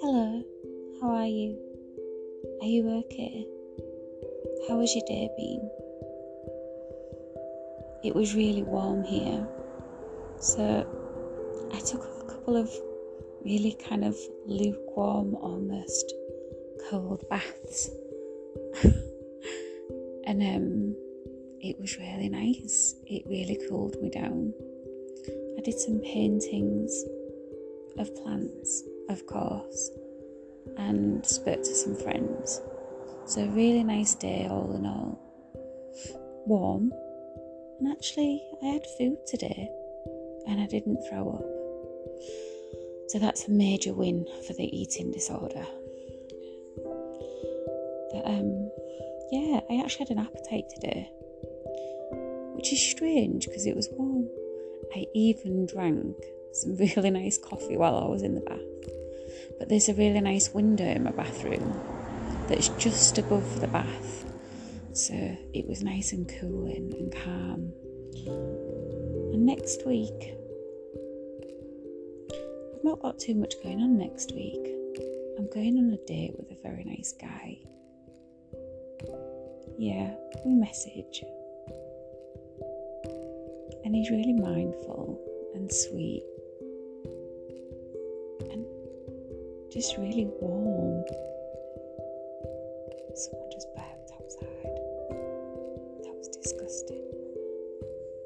Hello, how are you? Are you okay? How has your day been? It was really warm here, so I took a couple of really kind of lukewarm, almost cold baths, and um, it was really nice. It really cooled me down. I did some paintings of plants, of course, and spoke to some friends. So, really nice day, all in all. Warm, and actually, I had food today and I didn't throw up. So, that's a major win for the eating disorder. But, um, yeah, I actually had an appetite today, which is strange because it was warm. I even drank some really nice coffee while I was in the bath. But there's a really nice window in my bathroom that's just above the bath. So it was nice and cooling and calm. And next week, I've not got too much going on next week. I'm going on a date with a very nice guy. Yeah, we message. And he's really mindful and sweet and just really warm. Someone just burped outside. That was disgusting.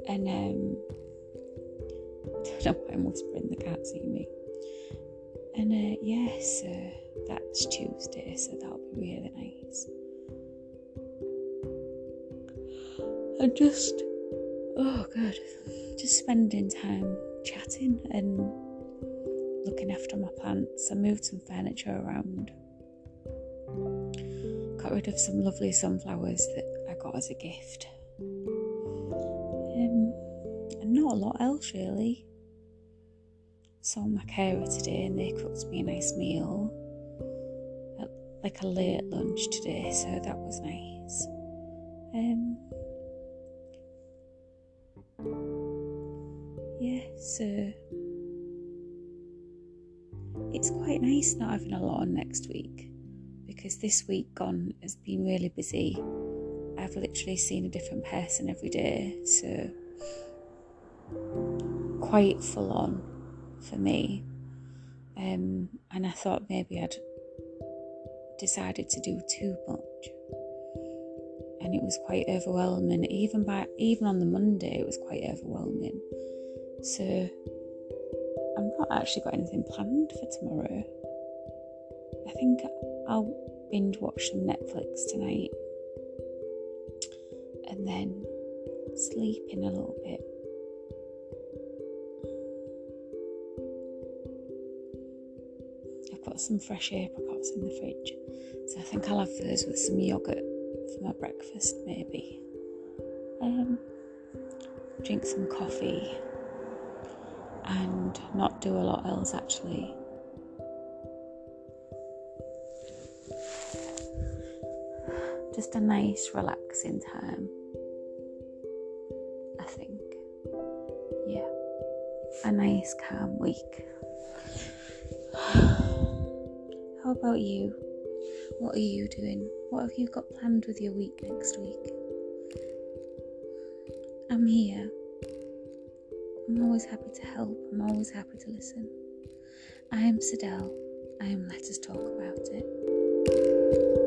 And um, I don't know why I'm whispering, the cat see me. And uh, yes, yeah, so that's Tuesday, so that'll be really nice. And just, oh, good, just spending time chatting and looking after my plants. I moved some furniture around got rid of some lovely sunflowers that I got as a gift. Um, and not a lot else really. Saw my carer today and they cooked me a nice meal. Like a late lunch today, so that was nice. Um, yeah, so it's quite nice not having a lot on next week because this week gone has been really busy. I've literally seen a different person every day, so quite full on for me. Um, and I thought maybe I'd decided to do too much, and it was quite overwhelming. Even by even on the Monday, it was quite overwhelming. So I've not actually got anything planned for tomorrow. I think I'll binge watch some Netflix tonight and then sleep in a little bit. I've got some fresh apricots in the fridge, so I think I'll have those with some yogurt for my breakfast, maybe. Um, drink some coffee and not do a lot else actually. just a nice, relaxing time. I think. Yeah. A nice, calm week. How about you? What are you doing? What have you got planned with your week next week? I'm here. I'm always happy to help. I'm always happy to listen. I am Sidel. I am Let Us Talk About It.